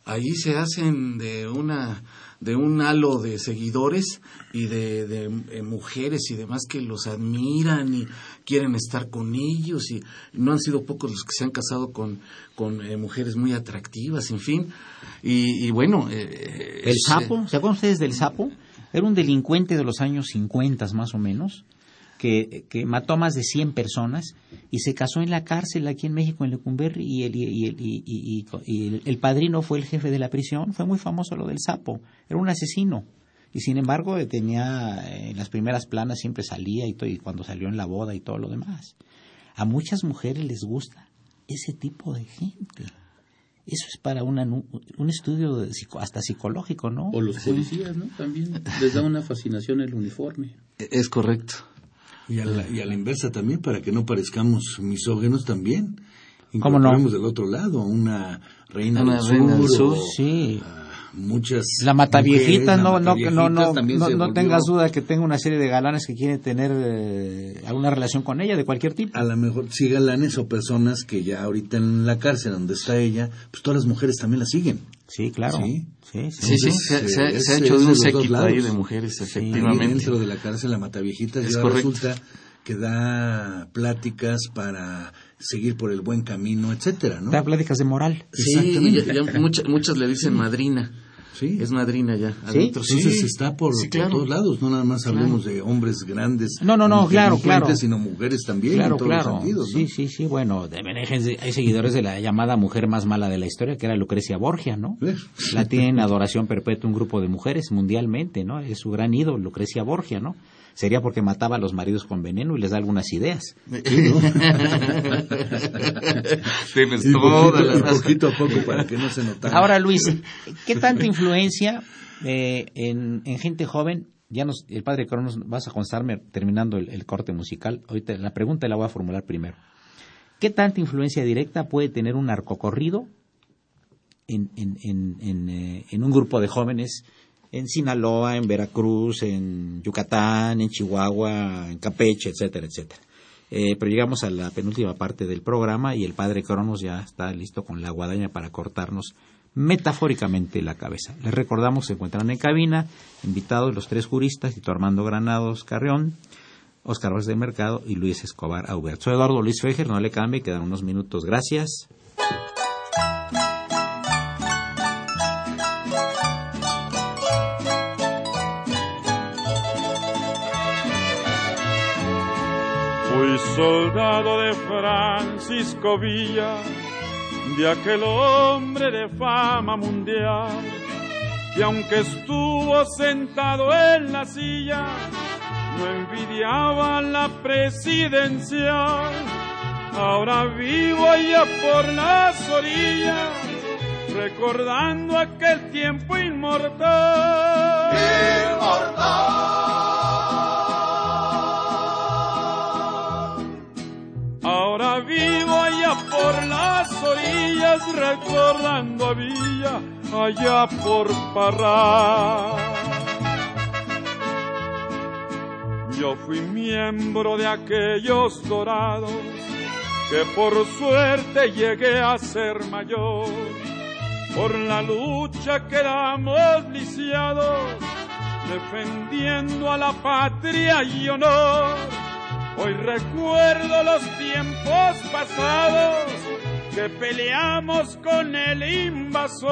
ahí se hacen de una de un halo de seguidores y de, de, eh, mujeres y demás que los admiran y quieren estar con ellos y no han sido pocos los que se han casado con, con eh, mujeres muy atractivas, en fin. Y, y bueno, eh, El sapo, ¿se acuerdan ustedes del sapo? Era un delincuente de los años 50 más o menos, que, que mató a más de 100 personas y se casó en la cárcel aquí en México, en Lecumberri, y el, y, el, y, y- y el, el padrino fue el jefe de la prisión. Fue muy famoso lo del sapo. Era un asesino. Y sin embargo, eh, tenía, eh, en las primeras planas siempre salía y, todo, y cuando salió en la boda y todo lo demás. A muchas mujeres les gusta ese tipo de gente. Eso es para una un estudio de psico- hasta psicológico, ¿no? O los policías, ¿no? También les da una fascinación el uniforme. es correcto. Y a, la, y a la inversa también, para que no parezcamos misógenos también. ¿Cómo no? Del otro lado, a una reina, Una del, reina del sur, sur, o Sí. a muchas La mataviejitas, mujeres, no, la no, no, no, no, no tengas duda que tenga una serie de galanes que quieren tener eh, alguna relación con ella de cualquier tipo. A lo mejor sí galanes o personas que ya ahorita en la cárcel donde está ella, pues todas las mujeres también la siguen. Sí, claro. Sí. Sí, sí. Sí, sí, se, se ha- se ha hecho de un séquito ahí de mujeres, efectivamente. dentro de la cárcel la mataviejitas Es ya correcto. resulta que da pláticas para seguir por el buen camino, etcétera, ¿no? Da pláticas de moral. Sí, Exactamente. ya- ya muchas, muchas le dicen madrina. Sí. Es madrina ya. Adentro. Entonces Sí. está por, Sí, todos lados, no nada más hablemos de hombres grandes. No, no, no, claro, claro. sino mujeres también, Claro, en todos los claro. sentidos, ¿no? Sí, sí, sí. Bueno, hay, seguidores de la llamada mujer más mala de la historia, que era Lucrecia Borgia, ¿no? ¿Ves? La tiene en adoración perpetua un grupo de mujeres mundialmente, ¿no? Es su gran ídolo, Lucrecia Borgia, ¿no? Sería porque mataba a los maridos con veneno y les da algunas ideas. Tienes Y toda poquito, la y poquito a poco para que no se notara. Ahora, Luis, ¿qué tanta influencia eh, en, en gente joven? Ya nos, el padre Cronos, vas a constarme terminando el, corte musical. Ahorita la pregunta la voy a formular primero. ¿Qué tanta influencia directa puede tener un narcocorrido en, en, en, eh, un grupo de jóvenes en Sinaloa, en Veracruz, en Yucatán, en Chihuahua, en Campeche, etcétera, etcétera? Eh, pero llegamos a la penúltima parte del programa y el padre Cronos ya está listo con la guadaña para cortarnos metafóricamente la cabeza. Les recordamos, se encuentran en cabina, invitados los tres juristas, Tito Armando Granados Carrión, Oscar Vázquez de Mercado y Luis Escobar Aubert. Eduardo Luis Fejer, no le cambie, quedan unos minutos. Gracias. Soldado de Francisco Villa de aquel hombre de fama mundial, que aunque estuvo sentado en la silla, no envidiaba la presidencial. Ahora vivo allá por las orillas, recordando aquel tiempo inmortal. Ahora vivo allá por las orillas, recordando a Villa, allá por Parra. Yo fui miembro de aquellos dorados, que por suerte llegué a ser mayor. Por la lucha que damos lisiados, defendiendo a la patria y honor. Hoy recuerdo los tiempos pasados que peleamos con el invasor.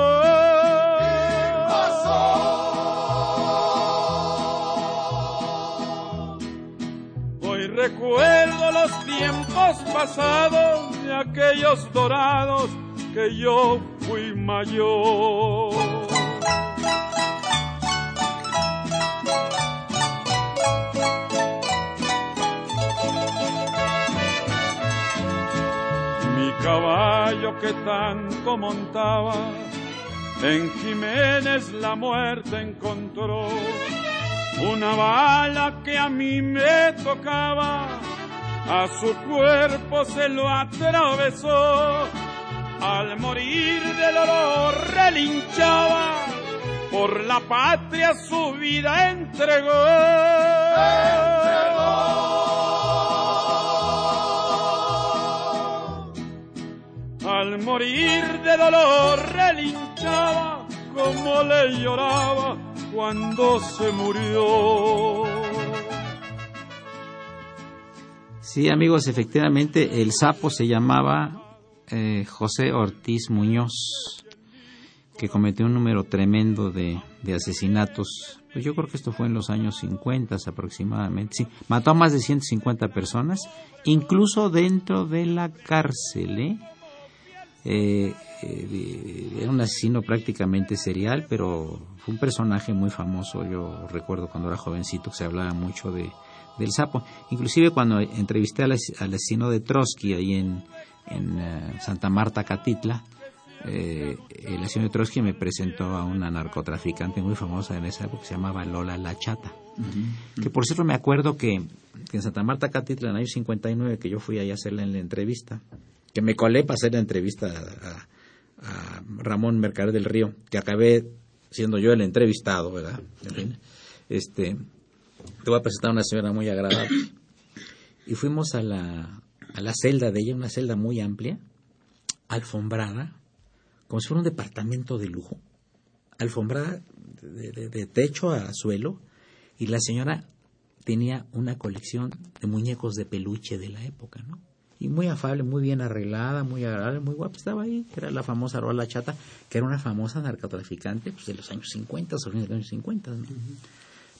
Hoy recuerdo los tiempos pasados de aquellos dorados que yo fui mayor. Que tanto montaba, en Jiménez la muerte encontró. Una bala que a mí me tocaba, a su cuerpo se lo atravesó. Al morir del dolor relinchaba, por la patria su vida entregó. Al morir de dolor relinchaba como le lloraba cuando se murió. Sí, amigos, efectivamente, el sapo se llamaba eh, José Ortiz Muñoz, que cometió un número tremendo de, asesinatos. Pues yo creo que esto fue en los años 50 aproximadamente. Sí, mató a más de 150 personas, incluso dentro de la cárcel. ¿eh? Eh, eh, era un asesino prácticamente serial, pero fue un personaje muy famoso. Yo recuerdo cuando era jovencito que se hablaba mucho de, del sapo. Inclusive cuando entrevisté al, as- al asesino de Trotsky ahí en, en eh, Santa Marta, Catitla, eh, el asesino de Trotsky me presentó a una narcotraficante muy famosa en esa época que se llamaba Lola La Chata. Que por cierto me acuerdo que, que en Santa Marta, Catitla, en el año 59, que yo fui ahí a hacerle la entrevista, que me colé para hacer la entrevista a, Ramón Mercader del Río, que acabé siendo yo el entrevistado, ¿verdad? Este, te voy a presentar a una señora muy agradable. Y fuimos a la, a la celda de ella, una celda muy amplia, alfombrada, como si fuera un departamento de lujo, alfombrada de- de techo a suelo, y la señora tenía una colección de muñecos de peluche de la época, ¿no? Y muy afable, muy bien arreglada, muy agradable, muy guapa estaba ahí, era la famosa Rola Chata, que era una famosa narcotraficante pues, de los años 50, o de los años 50, ¿no?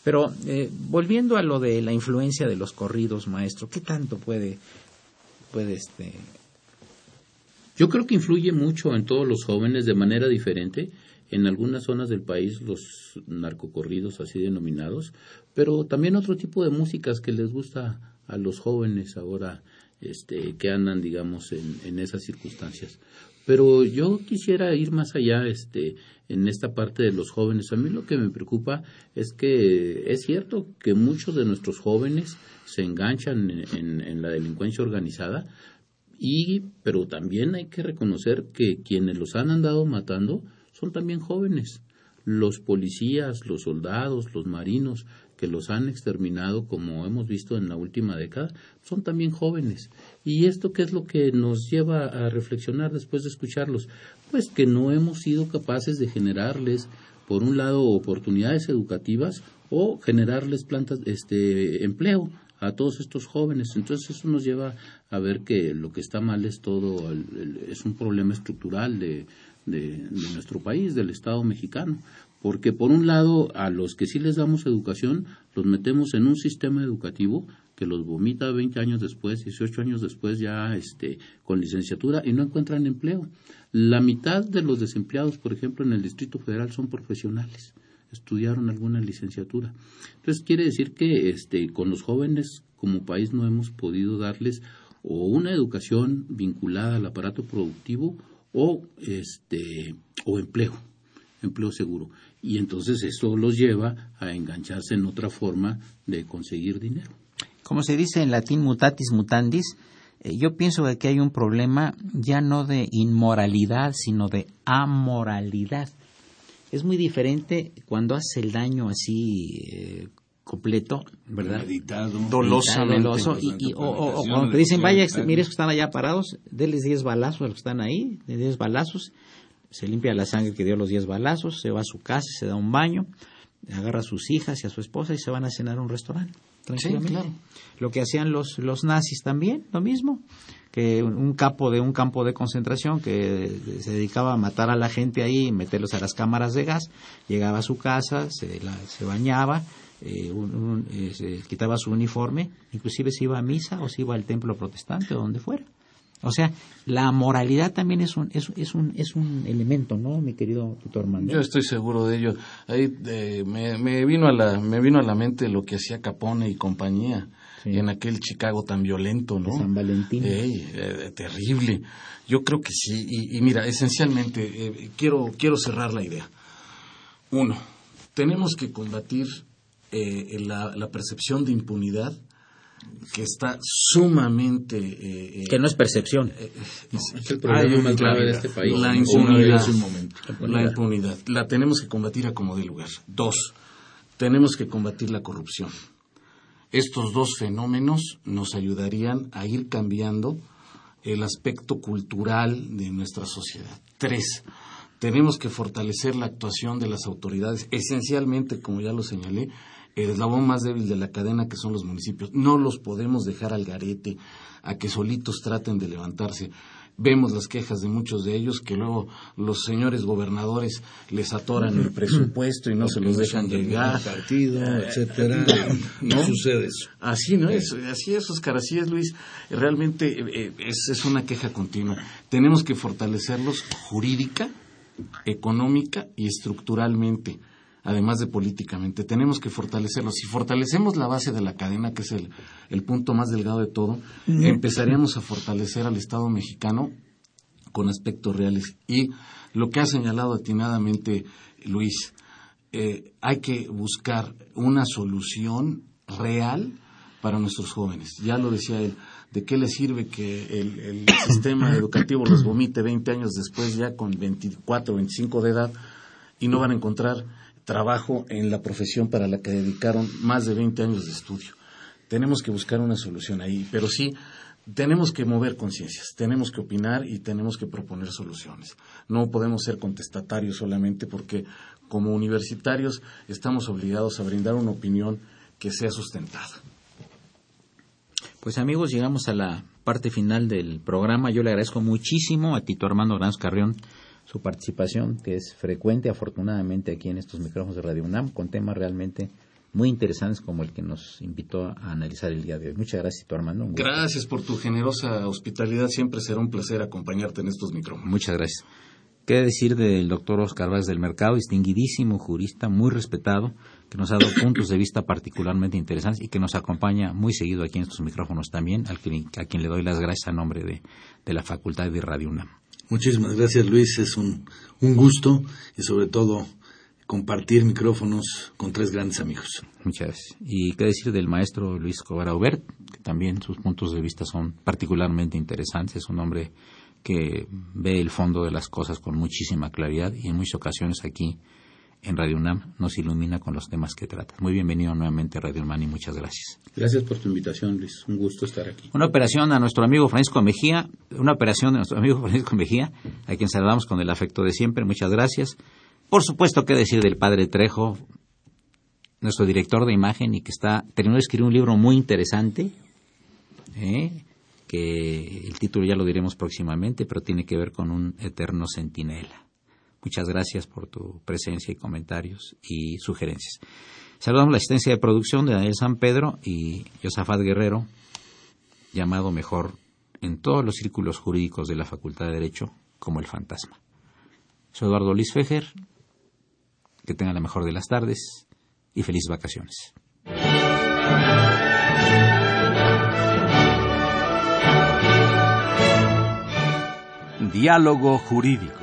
Pero eh, volviendo a lo de la influencia de los corridos, maestro, ¿qué tanto puede, puede este, Yo creo que influye mucho en todos los jóvenes de manera diferente. En algunas zonas del país los narcocorridos así denominados, pero también otro tipo de músicas que les gusta a los jóvenes ahora este, que andan, digamos, en, esas circunstancias. Pero yo quisiera ir más allá este, en esta parte de los jóvenes. A mí lo que me preocupa es que es cierto que muchos de nuestros jóvenes se enganchan en- en- en la delincuencia organizada, y pero también hay que reconocer que quienes los han andado matando son también jóvenes los policías los soldados los marinos que los han exterminado, como hemos visto en la última década, son también jóvenes. ¿Y esto qué es lo que nos lleva a reflexionar después de escucharlos? Pues que no hemos sido capaces de generarles, por un lado, oportunidades educativas o generarles plantas, este, empleo a todos estos jóvenes. Entonces eso nos lleva a ver que lo que está mal es todo, es un problema estructural de, de, nuestro país, del Estado mexicano. Porque por un lado, a los que sí les damos educación, los metemos en un sistema educativo que los vomita 20 años después, 18 años después ya este, con licenciatura y no encuentran empleo. La mitad de los desempleados, por ejemplo, en el Distrito Federal son profesionales, estudiaron alguna licenciatura. Entonces quiere decir que este, con los jóvenes como país no hemos podido darles o una educación vinculada al aparato productivo o este o empleo, empleo seguro. Y entonces eso los lleva a engancharse en otra forma de conseguir dinero. Como se dice en latín mutatis mutandis, eh, yo pienso que hay un problema ya no de inmoralidad, sino de amoralidad. Es muy diferente cuando hace el daño así eh, completo, ¿verdad? Doloso. Y, o, cuando te dicen, vaya, mire, que están allá parados, denles 10 balazos a los que están ahí, 10 balazos, se limpia la sangre que dio los 10 balazos, se va a su casa, se da un baño, agarra a sus hijas y a su esposa y se van a cenar a un restaurante. Tranquilamente. Lo que hacían los, los nazis también, lo mismo que un capo de un campo de concentración que se dedicaba a matar a la gente ahí y meterlos a las cámaras de gas, llegaba a su casa, se, se bañaba, eh, un, eh, se quitaba su uniforme, inclusive se iba a misa o se iba al templo protestante o donde fuera. O sea, la moralidad también es un, es, es un, es un elemento, ¿no, mi querido tutor Armando? Yo estoy seguro de ello. Ahí eh, me, me, vino a la, me vino a la mente lo que hacía Capone y compañía. en aquel Chicago tan violento, ¿no? San Valentín. terrible. Yo creo que sí. Y, y mira, esencialmente, quiero, quiero cerrar la idea. Uno, tenemos que combatir eh, la, percepción de impunidad que está sumamente... Eh, eh, que no es percepción. es el problema más grave de este país. La impunidad, la impunidad. La tenemos que combatir a como de lugar. Dos, tenemos que combatir la corrupción. Estos dos fenómenos nos ayudarían a ir cambiando el aspecto cultural de nuestra sociedad. Tres, tenemos que fortalecer la actuación de las autoridades, esencialmente, como ya lo señalé, el eslabón más débil de la cadena que son los municipios. No los podemos dejar al garete, a que solitos traten de levantarse. Vemos las quejas de muchos de ellos que luego los señores gobernadores les atoran el presupuesto y no se los dejan llegar. Partido, etcétera. No sucede eso. Así no es, así es, Oscar, así es, Luis. Realmente eh, eh, es, es una queja continua. Tenemos que fortalecerlos jurídica, económica y estructuralmente además de políticamente. Tenemos que fortalecerlo. Si fortalecemos la base de la cadena, que es el, el punto más delgado de todo, empezaríamos a fortalecer al Estado mexicano con aspectos reales. Y lo que ha señalado atinadamente Luis, eh, hay que buscar una solución real para nuestros jóvenes. Ya lo decía él, ¿de qué les sirve que el, el sistema educativo los vomite 20 años después, ya con 24 o 25 de edad, y no van a encontrar trabajo en la profesión para la que dedicaron más de 20 años de estudio. Tenemos que buscar una solución ahí, pero sí tenemos que mover conciencias, tenemos que opinar y tenemos que proponer soluciones. No podemos ser contestatarios solamente porque como universitarios estamos obligados a brindar una opinión que sea sustentada. Pues amigos, llegamos a la parte final del programa. Yo le agradezco muchísimo a Tito Armando Granz Carrión su participación, que es frecuente afortunadamente aquí en estos micrófonos de Radio UNAM, con temas realmente muy interesantes como el que nos invitó a analizar el día de hoy. Muchas gracias, tu Armando. Gracias por tu generosa hospitalidad. Siempre será un placer acompañarte en estos micrófonos. Muchas gracias. ¿Qué decir del doctor Oscar Vázquez del Mercado, distinguidísimo jurista, muy respetado, que nos ha dado puntos de vista particularmente interesantes y que nos acompaña muy seguido aquí en estos micrófonos también, al a quien le doy las gracias a nombre de, de la Facultad de Radio UNAM. Muchísimas gracias Luis, es un, un gusto y sobre todo compartir micrófonos con tres grandes amigos. Muchas gracias. Y qué decir del maestro Luis Cobara que también sus puntos de vista son particularmente interesantes. Es un hombre que ve el fondo de las cosas con muchísima claridad y en muchas ocasiones aquí en Radio UNAM nos ilumina con los temas que trata. Muy bienvenido nuevamente a Radio UNAM y muchas gracias. Gracias por tu invitación, Luis. Un gusto estar aquí. Una operación a nuestro amigo Francisco Mejía, una operación de nuestro amigo Francisco Mejía, a quien saludamos con el afecto de siempre. Muchas gracias. Por supuesto, qué decir del padre Trejo, nuestro director de imagen y que está terminó de escribir un libro muy interesante, ¿eh? que el título ya lo diremos próximamente, pero tiene que ver con un eterno centinela. Muchas gracias por tu presencia y comentarios y sugerencias. Saludamos la asistencia de producción de Daniel San Pedro y Josafat Guerrero, llamado mejor en todos los círculos jurídicos de la Facultad de Derecho como el fantasma. Soy Eduardo Luis Fejer. Que tengan la mejor de las tardes y felices vacaciones. Diálogo Jurídico.